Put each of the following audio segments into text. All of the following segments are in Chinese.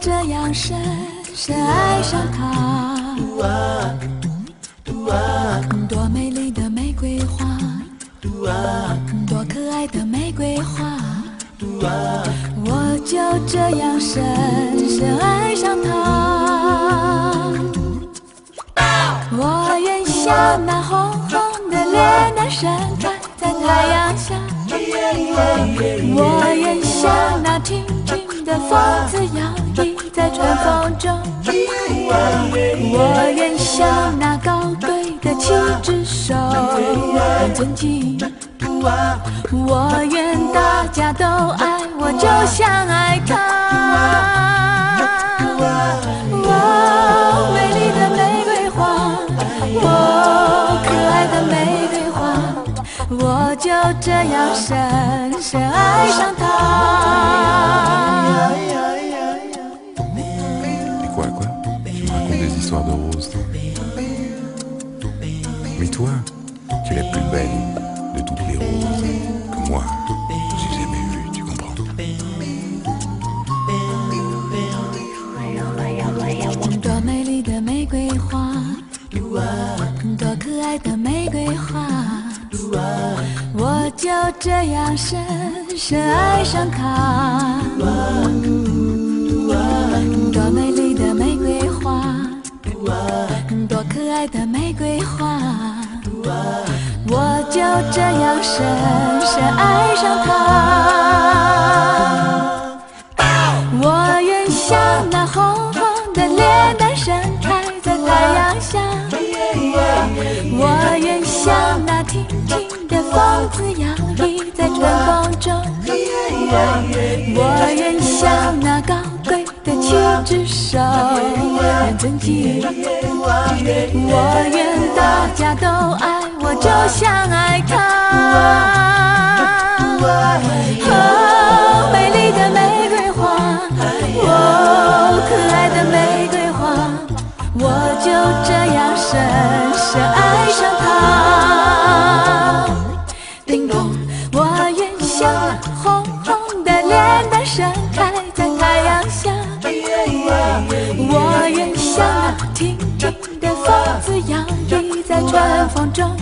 这样深深爱上他，多美丽的玫瑰花，多可爱的玫瑰花，我就这样深深爱上他。我愿像那红红的脸蛋盛开在太阳下，我愿像那轻轻的风子摇曳。在春风中，我愿像那高贵的七只手，尊敬。我愿大家都爱我，就像爱她。哦，美丽的玫瑰花，哦，可爱的玫瑰花，我就这样深深爱上她。多美丽的玫瑰花，多可爱的玫瑰花，我就这样深深爱上她。上她。我愿像那红红的脸蛋盛开在太阳下，我愿像那轻轻的风子摇曳在春风中，我愿像那高贵的七只手，很尊敬。我愿大家都爱我，就像爱春风中，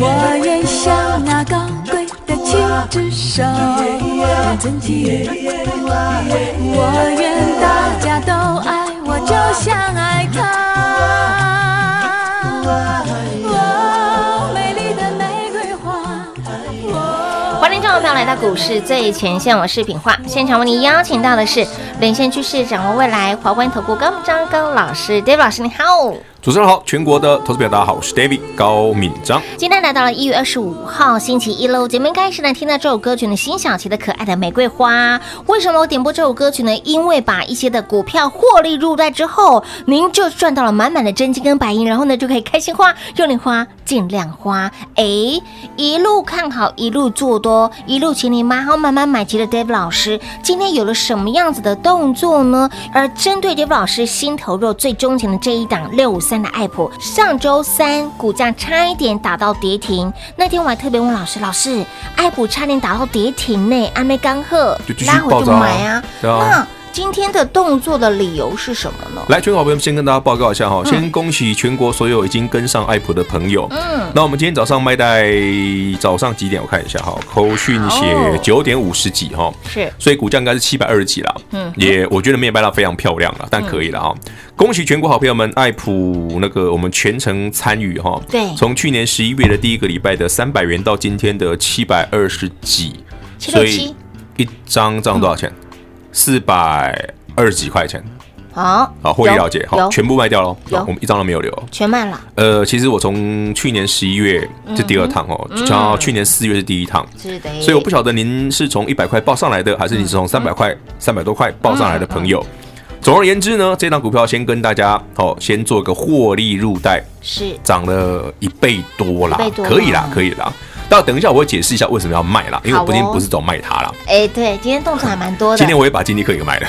我愿像那高贵的七只手，很尊敬。我愿大家都爱我，就像爱她。哦，美丽的玫瑰花。欢迎各位朋友来到股市最前线，我是品化。现场为你邀请到的是领先趋势、掌握未来华冠投顾高敏章高老师，David 老师，你好。主持人好，全国的投资表大家好，我是 David 高敏章。今天来到了一月二十五号星期一喽。节目开始呢，听到这首歌曲呢，辛晓琪的可爱的玫瑰花。为什么我点播这首歌曲呢？因为把一些的股票获利入袋之后，您就赚到了满满的真金跟白银，然后呢就可以开心花，用力花，尽量花。哎，一路看好，一路做多，一路请你买好买买买齐的 David 老师，今天有了什么样子的动作呢？而针对 David 老师心头肉最钟情的这一档六五三的爱普，上周三股价差一点打到跌停，那天我还特别问老师，老师，爱普差点打到跌停呢，阿妹刚喝，拉回就买啊，那。今天的动作的理由是什么呢？来，全国好朋友们先跟大家报告一下哈，先恭喜全国所有已经跟上爱普的朋友。嗯，那我们今天早上卖在早上几点？我看一下哈，口讯写九点五十几哈，是，所以股价应该是七百二十几啦。嗯，也我觉得没有卖到非常漂亮了，但可以了哈。恭喜全国好朋友们，爱普那个我们全程参与哈。对，从去年十一月的第一个礼拜的三百元到今天的七百二十几，所以一张涨多少钱？四百二十几块钱，好，好，获利了解，好，全部卖掉喽，有，我们一张都没有留，全卖了。呃，其实我从去年十一月是第二趟哦，到去年四月是第一趟，是的。所以我不晓得您是从一百块报上来的，还是你是从三百块、三百多块报上来的朋友。总而言之呢，这档股票先跟大家哦，先做个获利入袋，是。涨了一倍多啦，可以啦，可以啦。但等一下我会解释一下为什么要卖啦，因为我今天不是走卖它啦。哎，对，今天动作还蛮多的。今天我也把金立科给卖了。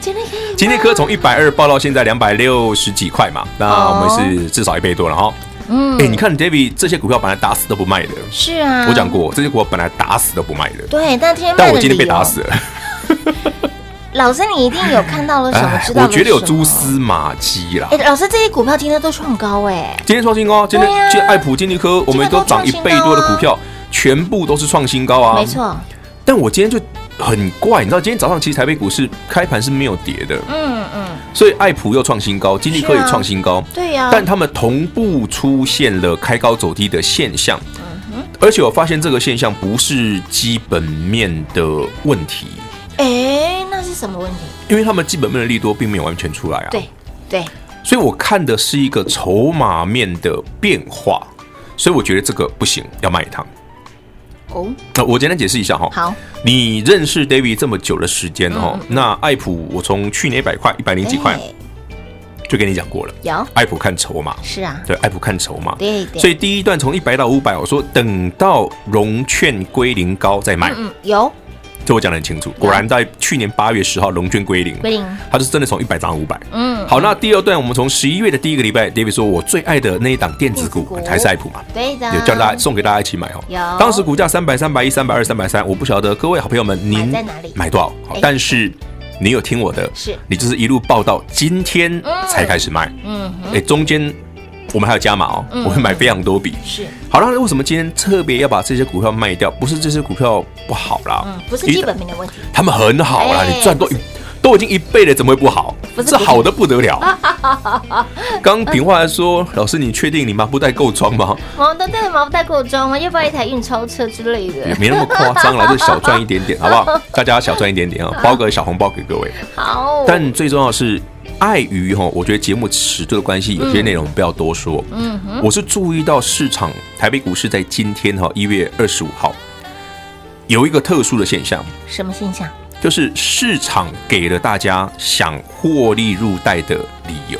金立科，金立科从一百二报到现在两百六十几块嘛，那我们是至少一倍多了哈。嗯，哎，你看 David 这些股票本来打死都不卖的，是啊，我讲过这些股票本来打死都不卖的，对，但今天但我今天被打死了。老师，你一定有看到了什么？知道？我觉得有蛛丝马迹啦。哎，老师，这些股票今天都创高哎！今天创新高，今天今天爱普、金立科，我们都涨一倍多的股票，全部都是创新高啊！没错。但我今天就很怪，你知道，今天早上其实台北股市开盘是没有跌的。嗯嗯。所以爱普又创新高，金立科也创新高。对呀。但他们同步出现了开高走低的现象。嗯哼。而且我发现这个现象不是基本面的问题。哎，那是什么问题？因为他们基本面的利多并没有完全出来啊。对对，所以我看的是一个筹码面的变化，所以我觉得这个不行，要卖一趟。哦，那我简单解释一下哈。好，你认识 David 这么久的时间哈，那爱普我从去年一百块、一百零几块就跟你讲过了。有爱普看筹码，是啊，对，爱普看筹码。对对。所以第一段从一百到五百，我说等到融券归零高再卖。嗯，有。这我讲得很清楚，果然在去年八月十号，融券归零，归零，它就是真的从一百涨到五百。嗯，好，那第二段我们从十一月的第一个礼拜，David 说我最爱的那一档电子股还是爱普嘛，对的，有叫大家送给大家一起买哦。有，当时股价三百、三百一、三百二、三百三，我不晓得各位好朋友们您在哪里买多少，但是你有听我的，是你就是一路报到今天才开始卖，嗯，哎，中间。我们还有加码哦，我会买非常多笔。是，好了，为什么今天特别要把这些股票卖掉？不是这些股票不好啦，嗯，不是基本面的问题，他们很好啦，你赚都都已经一倍了，怎么会不好？是好的不得了。刚平话来说，老师，你确定你麻布袋够装吗？麻布袋麻布袋够装吗？要不要一台运钞车之类的？也没那么夸张了，就小赚一点点，好不好？大家小赚一点点啊，包个小红包给各位。好，但最重要的是。碍于哈，我觉得节目尺度的关系，有些内容不要多说。嗯哼，我是注意到市场台北股市在今天哈一月二十五号有一个特殊的现象。什么现象？就是市场给了大家想获利入袋的理由。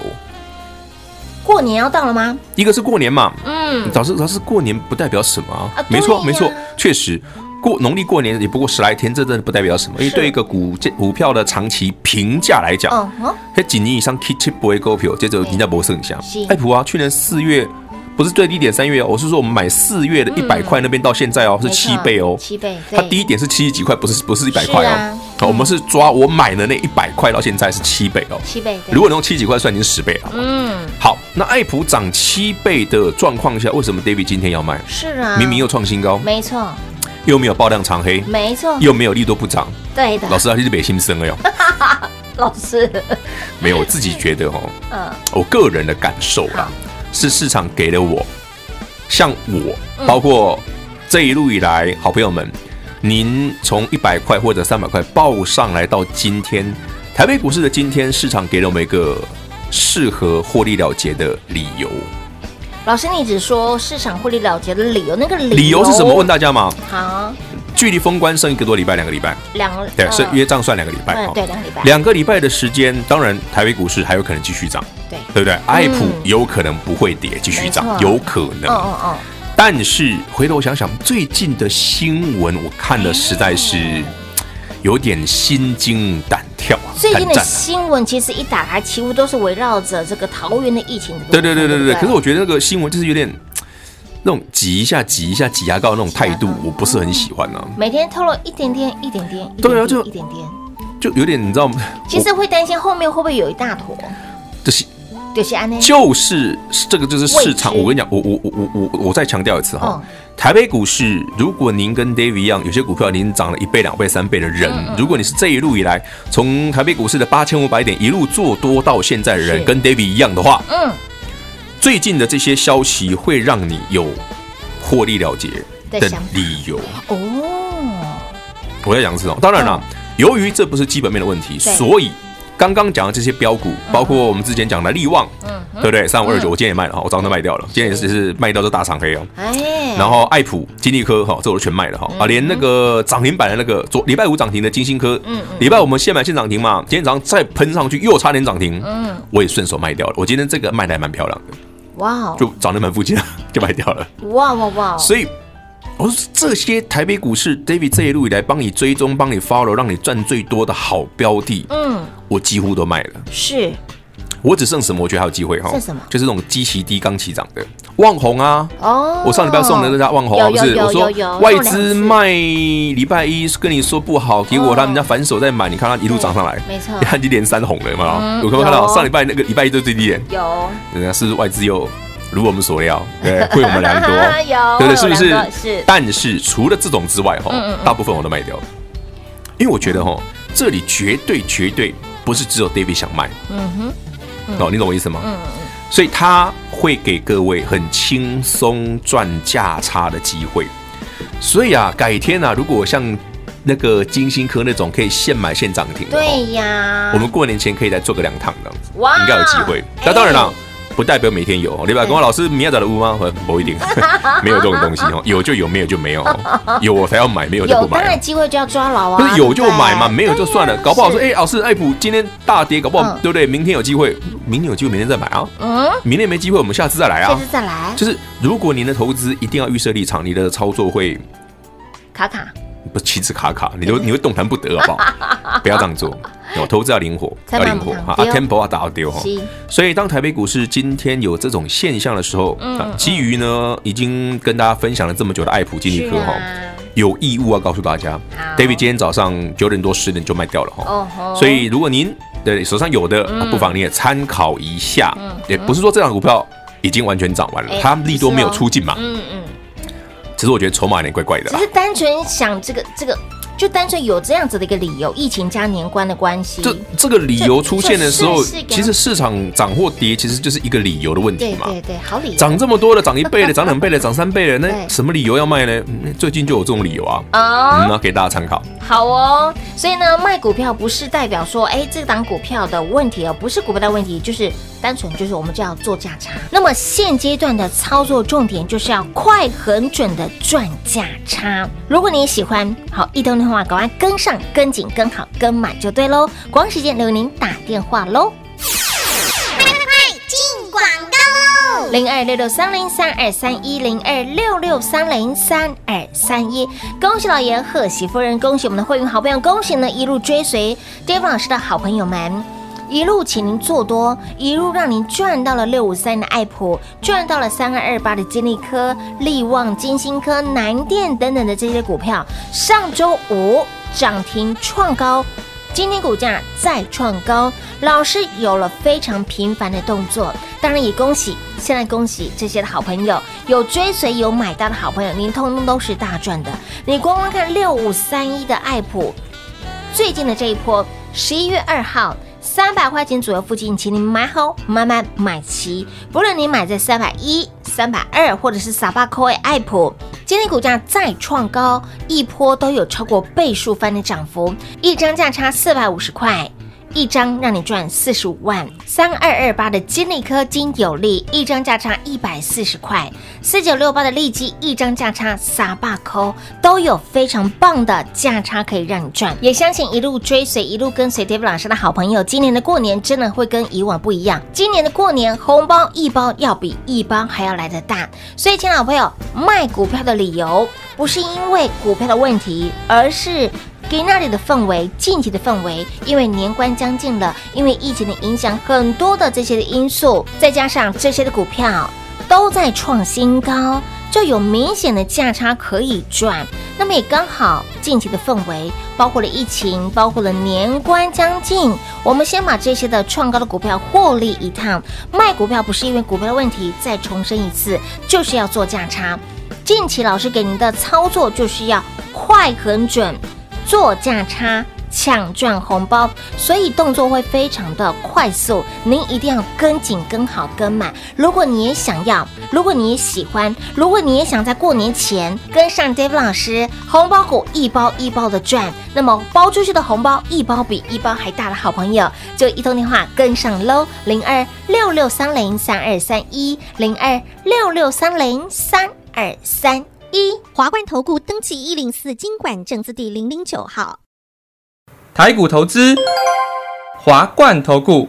过年要到了吗？一个是过年嘛。嗯，老师，老师，过年不代表什么啊？没错，没错，确实。过农历过年也不过十来天，这真的不代表什么。因为对一个股股票的长期评价来讲，在几年以上 keep keep 不会股票，接着人家不会剩下。爱普啊，去年四月不是最低点三月哦，我是说我们买四月的一百块那边到现在哦，是七倍哦，七倍。它第一点是七十几块，不是不是一百块哦。好，我们是抓我买的那一百块到现在是七倍哦，七倍。如果你用七十几块算，已经十倍了。嗯，好，那爱普涨七倍的状况下，为什么 David 今天要卖？是啊，明明又创新高，没错。又没有爆量长黑，没错，又没有利多不涨，对的。老师啊，你是北新生了哟。老师，没有，我自己觉得哦，嗯，我个人的感受啦，是市场给了我，像我，包括这一路以来，好朋友们，您从一百块或者三百块报上来到今天，台北股市的今天，市场给了我们一个适合获利了结的理由。老师，你只说市场获利了结的理由，那个理由，理由是什么？问大家嘛。好，距离封关剩一个多礼拜，两个礼拜，两个对，是约账算两个礼拜。对，两个礼拜，两个礼拜的时间，当然台北股市还有可能继续涨，对，对不对？爱普有可能不会跌，继续涨，有可能。哦哦。但是回头想想，最近的新闻我看的实在是有点心惊胆！最近的新闻其实一打开，几乎都是围绕着这个桃园的疫情。对对对对对。可是我觉得那个新闻就是有点那种挤一下、挤一下、挤牙膏那种态度，我不是很喜欢呢。每天透露一点点、一点点，对啊，就一点点，就有点你知道吗？其实会担心后面会不会有一大坨。就是就是安内，就是这个就是市场。我跟你讲，我我我我我我再强调一次哈。台北股市，如果您跟 David 一样，有些股票您涨了一倍、两倍、三倍的人，如果你是这一路以来从台北股市的八千五百点一路做多到现在的人，跟 David 一样的话，嗯，最近的这些消息会让你有获利了结的理由。哦。我在讲的是哦，当然了，由于这不是基本面的问题，所以刚刚讲的这些标股，包括我们之前讲的力旺，嗯，对不对？三五二九，我今天也卖了哈，我早上都卖掉了，今天也是是卖掉这大长黑哦。哎，然后爱普、金利科哈，这我都全卖了哈啊，连那个涨停板的那个昨礼拜五涨停的金星科，嗯，礼拜五我们现买现涨停嘛，今天早上再喷上去又差点涨停，嗯，我也顺手卖掉了。我今天这个卖的还蛮漂亮的，哇，就涨停板附近 就卖掉了，哇哇哇！所以。我说这些台北股市，David 这一路以来帮你追踪、帮你 follow，让你赚最多的好标的，嗯，我几乎都卖了。是，我只剩什么？我觉得还有机会哈。剩什么？就是那种基期低、刚起涨的旺宏啊。哦。我上礼拜送的那家旺宏，不是？我说外资卖礼拜一跟你说不好，结果他们家反手再买，你看他一路涨上来，没错。你 看已经连三红了嘛？有没有看到上礼拜那个礼拜一都最低点？有。人家是外资又？如我们所料，对，会我们良多，有，对对，是不是？是。但是除了这种之外，哈，大部分我都卖掉了，因为我觉得哈，这里绝对绝对不是只有 David 想卖，嗯哼，哦，你懂我意思吗？嗯嗯。所以他会给各位很轻松赚价差的机会。所以啊，改天啊，如果像那个金星科那种可以现买现涨停，对呀，我们过年前可以再做个两趟的，哇，应该有机会。那当然了。不代表每天有，李百光老师明天早的屋吗？不一定，没有这种东西哦，有就有，没有就没有，有我才要买，没有就不买。有当然机会就要抓牢啊，不是有就买嘛，没有就算了。搞不好说，哎，老师，爱普今天大跌，搞不好对不对？明天有机会，明天有机会，明天再买啊。嗯，明天没机会，我们下次再来啊。下次再来。就是如果您的投资一定要预设立场，你的操作会卡卡。不，棋子卡卡，你都你会动弹不得，好不好？不要这样做，投资要灵活，要灵活哈。啊，tempo 啊，打丢哈。所以，当台北股市今天有这种现象的时候，基于呢已经跟大家分享了这么久的爱普金利科哈，有义务要告诉大家，David 今天早上九点多十点就卖掉了哈。所以，如果您的手上有的，不妨你也参考一下。也不是说这档股票已经完全涨完了，它利多没有出尽嘛。嗯嗯。其实我觉得筹码有点怪怪的，只是单纯想这个这个。就单纯有这样子的一个理由，疫情加年关的关系。这这个理由出现的时候，其实市场涨或跌，其实就是一个理由的问题嘛。对对对，好理由。涨这么多的，涨一倍的，涨两倍的，涨三倍的，那什么理由要卖呢？最近就有这种理由啊。啊，那给大家参考。好哦，所以呢，卖股票不是代表说，哎，这档股票的问题哦，不是股票的问题，就是单纯就是我们就要做价差。那么现阶段的操作重点就是要快、很准的赚价差。如果你喜欢，好，一通话，赶快跟上、跟紧、跟好、跟满就对喽！光时间留您打电话喽！快快快进广告喽！零二六六三零三二三一零二六六三零三二三一，恭喜老爷，贺喜夫人，恭喜我们的会员好朋友，恭喜呢一路追随 David 老师的好朋友们。一路请您做多，一路让您赚到了六五三的爱普，赚到了三二二八的金利科、力旺、金星科、南电等等的这些股票，上周五涨停创高，今天股价再创高，老师有了非常频繁的动作，当然也恭喜，现在恭喜这些的好朋友，有追随有买到的好朋友，您通通都是大赚的。你光光看六五三一的爱普，最近的这一波，十一月二号。三百块钱左右附近，请你买好，慢慢买齐。不论你买在三百一、三百二，或者是撒巴扣爱普，今天股价再创高，一波都有超过倍数翻的涨幅，一张价差四百五十块。一张让你赚四十五万，三二二八的金利科金有利，一张价差一百四十块，四九六八的利基一张价差撒把扣，都有非常棒的价差可以让你赚。也相信一路追随、一路跟随 David 老师的好朋友，今年的过年真的会跟以往不一样。今年的过年红包一包要比一包还要来得大，所以，亲爱的朋友，卖股票的理由不是因为股票的问题，而是。给那里的氛围，近期的氛围，因为年关将近了，因为疫情的影响，很多的这些的因素，再加上这些的股票都在创新高，就有明显的价差可以赚。那么也刚好近期的氛围，包括了疫情，包括了年关将近，我们先把这些的创高的股票获利一趟。卖股票不是因为股票的问题，再重申一次，就是要做价差。近期老师给您的操作就是要快很准。做价差，抢赚红包，所以动作会非常的快速，您一定要跟紧、跟好、跟满。如果你也想要，如果你也喜欢，如果你也想在过年前跟上 David 老师，红包股一包一包的赚，那么包出去的红包一包比一包还大的好朋友，就一通电话跟上喽，零二六六三零三二三一，零二六六三零三二三一，华冠投顾登记一零四金管证字第零零九号。台股投资，华冠投顾。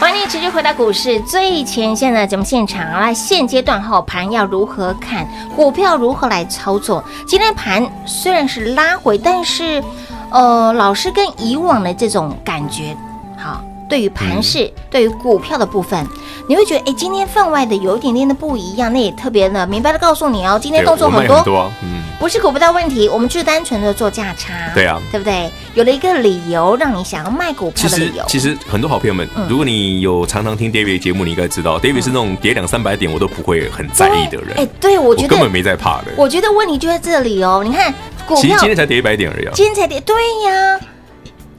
欢迎你持续回到股市最前线的节目现场。来，现阶段后盘要如何看？股票如何来操作？今天盘虽然是拉回，但是，呃，老师跟以往的这种感觉，好，对于盘市，嗯、对于股票的部分，你会觉得，哎，今天分外的有一点点的不一样。那也特别的明白的告诉你哦，今天动作很多，很多，嗯。不是股不到问题，我们就是单纯的做价差。对啊，对不对？有了一个理由让你想要卖股票的理由。其实，很多好朋友们，嗯、如果你有常常听 David 的节目，你应该知道、嗯、David 是那种跌两三百点我都不会很在意的人。哎，对我觉得我根本没在怕的。我觉得问题就在这里哦。你看，股票其实今天才跌一百点而已、啊。今天才跌，对呀。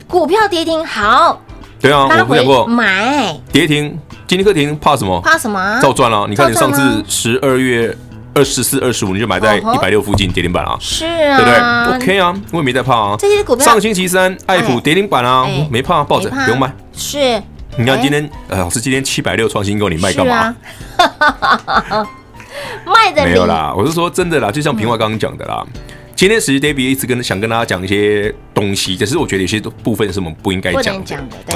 股票跌停好。对啊，我不讲过买跌停，今天跌停怕什么？怕什么？照赚了。你看你上次十二月。二十四、二十五，你就买在一百六附近跌停板啊？是啊，对不对？OK 啊，我也没在怕啊。这些股票，上星期三，爱普跌停板啊，没怕，抱着不用卖。是，你看今天，呃，老师今天七百六创新高，你卖干嘛？卖的没有啦，我是说真的啦，就像平话刚刚讲的啦。今天其实 David 一直跟想跟大家讲一些东西，只是我觉得有些部分是我们不应该讲的，对。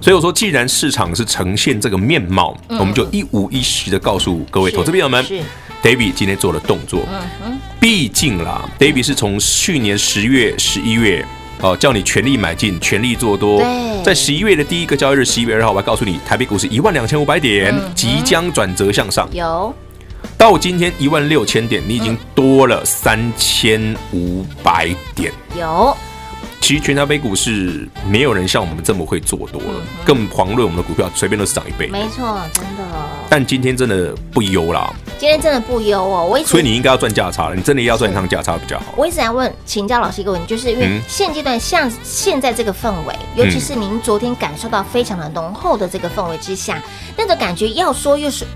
所以我说，既然市场是呈现这个面貌，我们就一五一十的告诉各位投资朋友们。David 今天做了动作，毕竟啦，David 是从去年十月、十一月哦，叫你全力买进、全力做多。在十一月的第一个交易日，十一月二号，我还告诉你，台北股市一万两千五百点即将转折向上。有，到今天一万六千点，你已经多了三千五百点。有。其实全台北股市没有人像我们这么会做多了，更遑论我们的股票随便都是涨一倍。没错，真的。但今天真的不优啦。今天真的不优哦，我所以你应该要赚价差了，你真的要赚一趟价差比较好。我一直在问请教老师一个问题，就是因为现阶段像现在这个氛围，尤其是您昨天感受到非常的浓厚的这个氛围之下，那个感觉要说又是。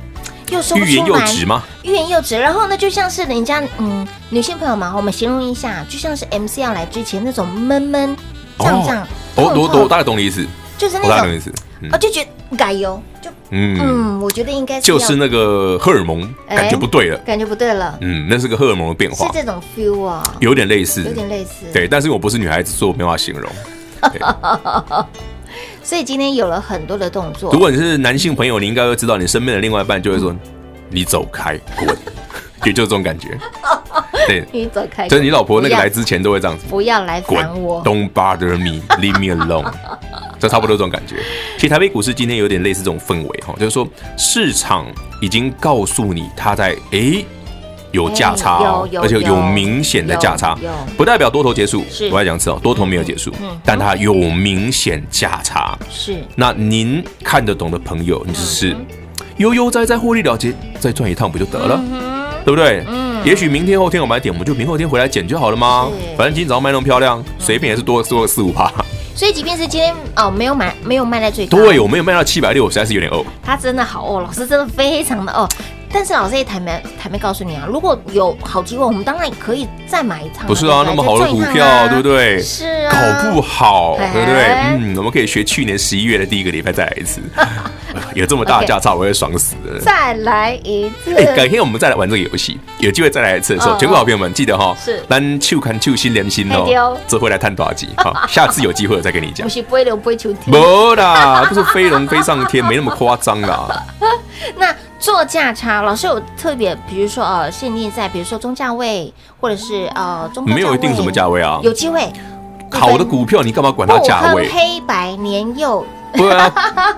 又说不出来，欲言又止吗？欲言又止，然后呢，就像是人家嗯，女性朋友嘛，我们形容一下，就像是 MC 要来之前那种闷闷胀胀。哦，我我大概懂你意思，就是那种意思，啊，就觉得改油，就嗯。嗯，我觉得应该是就是那个荷尔蒙感觉不对了，感觉不对了，嗯，那是个荷尔蒙的变化，是这种 feel 啊，有点类似，有点类似，对，但是我不是女孩子，所以我没法形容。所以今天有了很多的动作。如果你是男性朋友，你应该会知道，你身边的另外一半就会说：“你走开，滚！” 也就是这种感觉。对，你走开。就是你老婆那个来之前都会这样子，不要来烦我，Don't bother me, leave me alone。这差不多这种感觉。其实台北股市今天有点类似这种氛围哈，就是说市场已经告诉你，它在诶。有价差哦，而且有明显的价差，不代表多头结束。我来讲一次哦，多头没有结束，但它有明显价差。是，那您看得懂的朋友，你就是悠悠哉哉获利了结，再赚一趟不就得了？对不对？嗯。也许明天后天我买点，我们就明后天回来捡就好了吗？反正今天早上卖那么漂亮，随便也是多多四五趴。所以即便是今天哦，没有买，没有卖在最高。对，我没有卖到七百六，实在是有点饿。他真的好哦，老师真的非常的哦。但是老师也坦白坦白告诉你啊，如果有好机会，我们当然可以再买一趟。不是啊，那么好的股票，对不对？是啊，搞不好，对不对？嗯，我们可以学去年十一月的第一个礼拜再来一次，有这么大价差，我会爽死的。再来一次，哎，改天我们再来玩这个游戏，有机会再来一次的时候，全国好朋友们记得哈，是，咱秋看秋心连心哦，这回来探多少集？好，下次有机会我再跟你讲。不是飞龙飞秋天，不啦，不是飞龙飞上天，没那么夸张啦。那。做价差，老师有特别，比如说呃，限定在比如说中价位，或者是呃中没有一定什么价位啊，有机会。好的股票你干嘛管它价位？黑白年幼。对啊，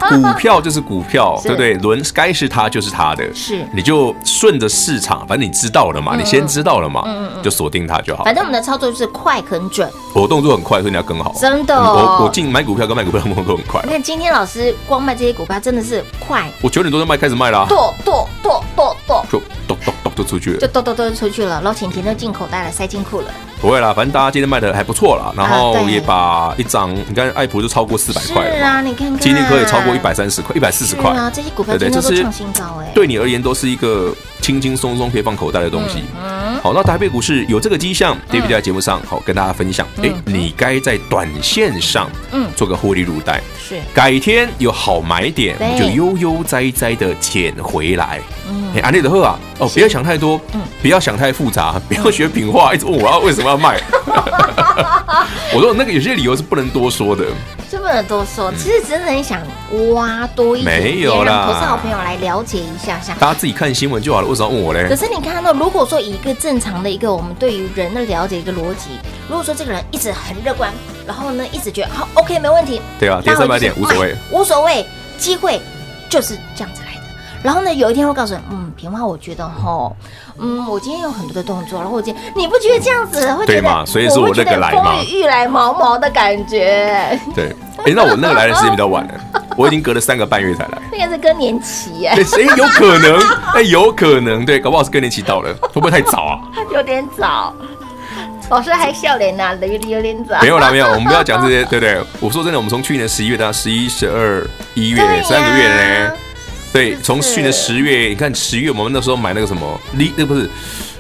股票就是股票，对不对？轮该是它就是它的，是。你就顺着市场，反正你知道了嘛，你先知道了嘛，就锁定它就好。反正我们的操作就是快很准，我动作很快，所以你要跟好。真的，我我进买股票跟卖股票动作很快。你看今天老师光卖这些股票真的是快，我九点多就卖，开始卖啦，剁剁剁剁剁，就剁剁剁就出去了，就剁剁剁就出去了，捞钱钱都进口袋了，塞进库了。不会啦，反正大家今天卖的还不错啦，然后也把一张，你看爱普就超过四百块了，是啊，你看看，今天可以超过一百三十块，一百四十块。啊，这些股票对对，这是创新高哎，对你而言都是一个轻轻松松可以放口袋的东西。嗯，好，那台北股市有这个迹象，David 在节目上好跟大家分享，哎，你该在短线上嗯。做个获利入袋，是，改天有好买点，我们就悠悠哉哉的捡回来。嗯，哎，安利的贺啊，哦，不要想太多，嗯，不要想太复杂，不要学品话，一直问我要为什么。要卖，我说那个有些理由是不能多说的，是不能多说。其实真的很想挖多一点，没有啦，投资好朋友来了解一下下。大家自己看新闻就好了，为什么要问我嘞？可是你看到，如果说以一个正常的一个我们对于人的了解一个逻辑，如果说这个人一直很乐观，然后呢一直觉得好 OK 没问题，对啊，跌三百点无所谓，无所谓，机会就是这样子来的。然后呢有一天会告诉你，嗯，平花，我觉得哈。嗯，我今天有很多的动作，然后我今天你不觉得这样子会？对嘛？所以说我那个来嘛，风雨欲来毛毛的感觉。对，哎，那我那个来的时间比较晚了，我已经隔了三个半月才来。那个是更年期哎，谁有可能？哎，有可能，对，搞不好是更年期到了，会不会太早啊？有点早，老师还笑脸呢，有点有点早。没有啦，没有，我们不要讲这些，对不对？我说真的，我们从去年十一月到十一、十二、一月三个月呢。对，从去年十月，你看十月我们那时候买那个什么，你那不是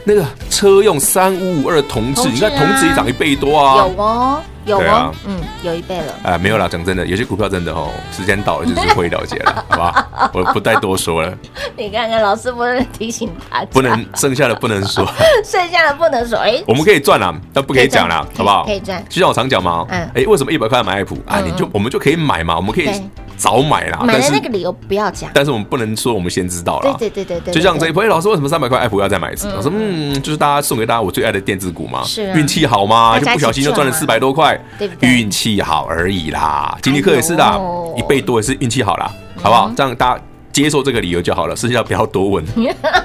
那个车用三五五二同志，你看同志也涨一倍多啊，有哦，有啊，嗯，有一倍了。哎，没有啦，讲真的，有些股票真的哦，时间到了就是 会了解了，好吧？我不再多说了。你看看老师不是提醒他，不能剩下的不能说，剩下的不能说。哎，我们可以赚啦，但不可以讲啦，好不好？可以赚。就像我常讲嘛，嗯，哎，为什么一百块买爱普啊？你就我们就可以买嘛，我们可以。早买啦，买的那个理由不要讲。但是我们不能说我们先知道了。对对对对，就像这一波，老师为什么三百块爱普要再买一次？我说嗯，就是大家送给大家我最爱的电子股嘛。是。运气好嘛，就不小心就赚了四百多块。对不对？运气好而已啦。金立科也是的，一倍多也是运气好啦，好不好？这样大家接受这个理由就好了，剩下不要多问，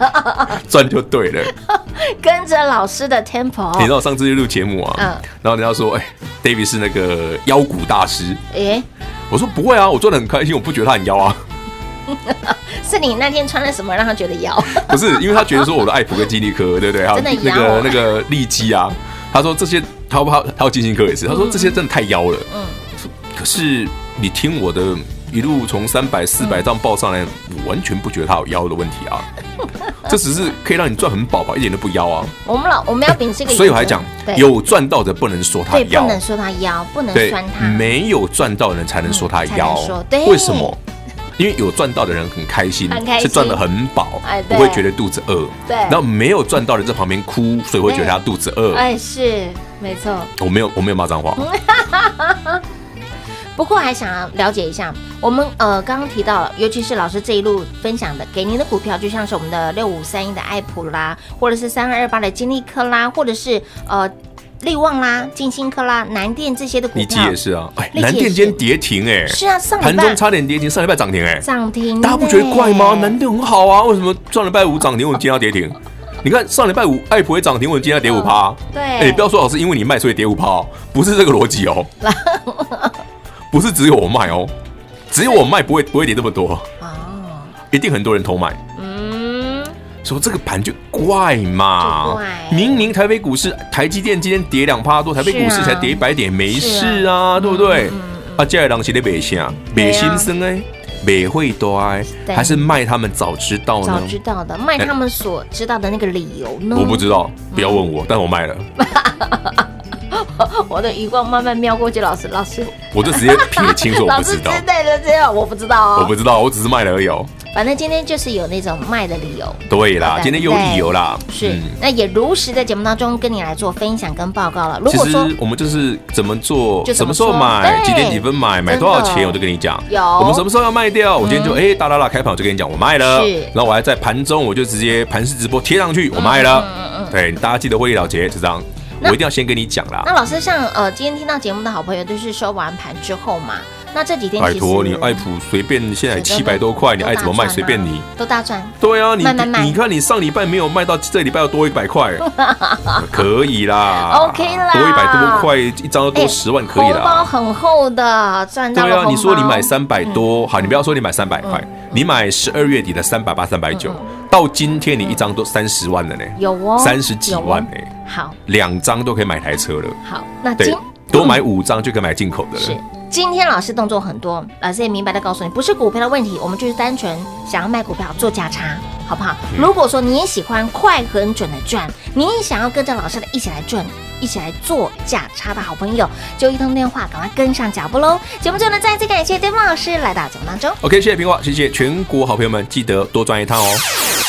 赚就对了。跟着老师的 tempo。你知道我上次去录节目啊，然后人家说，哎，David 是那个妖股大师。哎。我说不会啊，我做的很开心，我不觉得他很妖啊。是你那天穿了什么让他觉得妖？不是，因为他觉得说我的爱普跟金立科，对不对？还有那个那个利基啊，他说这些，他不他还有金星科也是，他说这些真的太妖了。嗯。可是你听我的一路从三百四百这样报上来，我完全不觉得他有妖的问题啊。这只是可以让你赚很饱吧，一点都不妖啊。我们老我们要秉持这个，所以我还讲，有赚到的不能说他妖，不能说他妖，不能酸他。没有赚到的人才能说他妖。为什么？因为有赚到的人很开心，是赚的很饱，不会觉得肚子饿。对。然后没有赚到的在旁边哭，所以会觉得他肚子饿。哎，是没错。我没有，我没有骂脏话。不过还想要了解一下，我们呃刚刚提到了，尤其是老师这一路分享的给您的股票，就像是我们的六五三一的爱普啦，或者是三二二八的金利科啦，或者是呃力旺啦、金星科啦、南电这些的股票。立积也是啊，哎，南电今天跌停哎，是啊，上盘中差点跌停，上礼拜涨停哎，涨停，大家不觉得怪吗？南电很好啊，为什么上礼拜五涨停，我们今天要跌停？你看上礼拜五爱普也涨停，我们今天要跌五趴。对，哎，不要说老师因为你卖所以跌五趴，不是这个逻辑哦。不是只有我卖哦，只有我卖不会不会跌这么多。哦，一定很多人偷买。嗯，说这个盘就怪嘛，明明台北股市台积电今天跌两趴多，台北股市才跌一百点，没事啊，对不对？啊，接下来人是在卖啥？卖心声哎，美会多哎，还是卖他们早知道呢？早知道的，卖他们所知道的那个理由呢？我不知道，不要问我，嗯、但我卖了。我的余光慢慢瞄过去，老师，老师，我就直接撇清楚，我不知道。的，这样我不知道哦，我不知道，我只是卖了而已哦。反正今天就是有那种卖的理由。对啦，今天有理由啦。是，那也如实在节目当中跟你来做分享跟报告了。如果说我们就是怎么做，就什么时候买，几点几分买，买多少钱，我就跟你讲。有。我们什么时候要卖掉？我今天就哎哒哒哒开跑，我就跟你讲，我卖了。是。然后我还在盘中，我就直接盘式直播贴上去，我卖了。嗯嗯嗯。对，大家记得会议了结，就这样。我一定要先跟你讲啦。那老师，像呃，今天听到节目的好朋友，就是收完盘之后嘛。那这几天拜托你，爱普随便现在七百多块，你爱怎么卖随便你。都大赚。对啊，你你看你上礼拜没有卖到，这礼拜要多一百块，可以啦。OK 啦，多一百多块一张要多十万，可以啦。包很厚的，赚到。对啊，你说你买三百多，好，你不要说你买三百块，你买十二月底的三百八、三百九，到今天你一张都三十万了呢。有哦，三十几万呢。好，两张都可以买台车了。好，那今，多买五张就可以买进口的了。是，今天老师动作很多，老师也明白的告诉你，不是股票的问题，我们就是单纯想要卖股票做价差，好不好？嗯、如果说你也喜欢快很准的赚，你也想要跟着老师的一起来赚，一起来做价差的好朋友，就一通电话，赶快跟上脚步喽！节目最后呢，再次感谢 David 老师来到节目当中。OK，谢谢苹果，谢谢全国好朋友们，记得多赚一趟哦。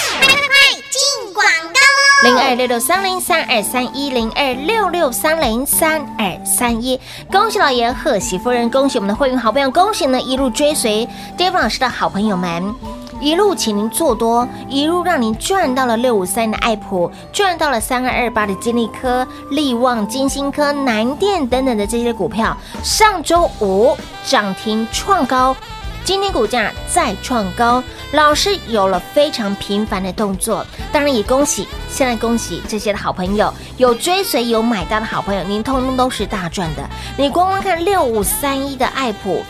零二六六三零三二三一零二六六三零三二三一，恭喜老爷，贺喜夫人，恭喜我们的会员好朋友，恭喜呢一路追随 David 老师的好朋友们，一路请您做多，一路让您赚到了六五三的爱普，赚到了三二二八的金利科、力旺、金星科、南电等等的这些股票，上周五涨停创高。今天股价再创高，老师有了非常频繁的动作，当然也恭喜，现在恭喜这些的好朋友，有追随有买到的好朋友，您通通都是大赚的。你光光看六五三一的爱普，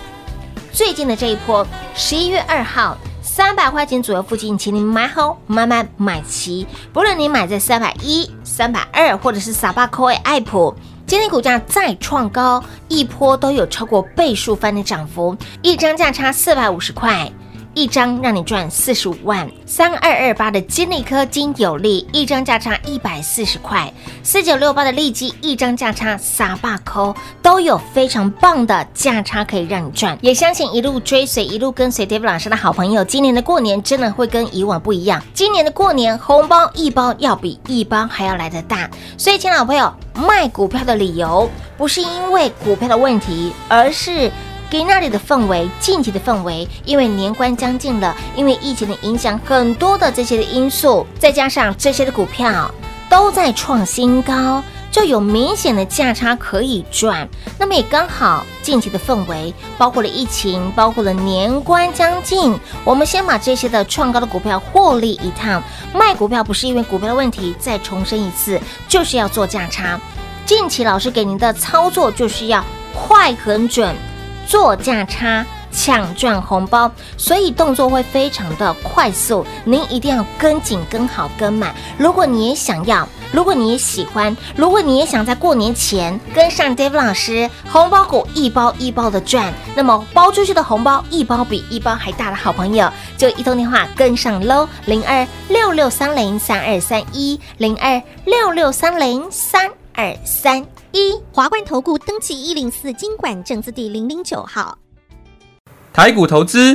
最近的这一波，十一月二号三百块钱左右附近，请您买好，慢慢买齐，不论你买在三百一、三百二，或者是撒巴扣爱普。今天股价再创高，一波都有超过倍数翻的涨幅，一张价差四百五十块。一张让你赚四十五万，三二二八的金利科金有利，一张价差一百四十块，四九六八的利基，一张价差撒把抠，都有非常棒的价差可以让你赚。也相信一路追随、一路跟随 David 老师的好朋友，今年的过年真的会跟以往不一样。今年的过年红包一包要比一包还要来得大，所以，亲爱的好朋友，卖股票的理由不是因为股票的问题，而是。给那里的氛围，近期的氛围，因为年关将近了，因为疫情的影响，很多的这些的因素，再加上这些的股票都在创新高，就有明显的价差可以赚。那么也刚好，近期的氛围，包括了疫情，包括了年关将近，我们先把这些的创高的股票获利一趟。卖股票不是因为股票的问题，再重申一次，就是要做价差。近期老师给您的操作就是要快很准。做价差抢赚红包，所以动作会非常的快速，您一定要跟紧、跟好、跟满。如果你也想要，如果你也喜欢，如果你也想在过年前跟上 David 老师，红包股一包一包的赚，那么包出去的红包一包比一包还大的好朋友，就一通电话跟上喽，零二六六三零三二三一，零二六六三零三二三。一华冠投顾登记一零四金管证字第零零九号，台股投资，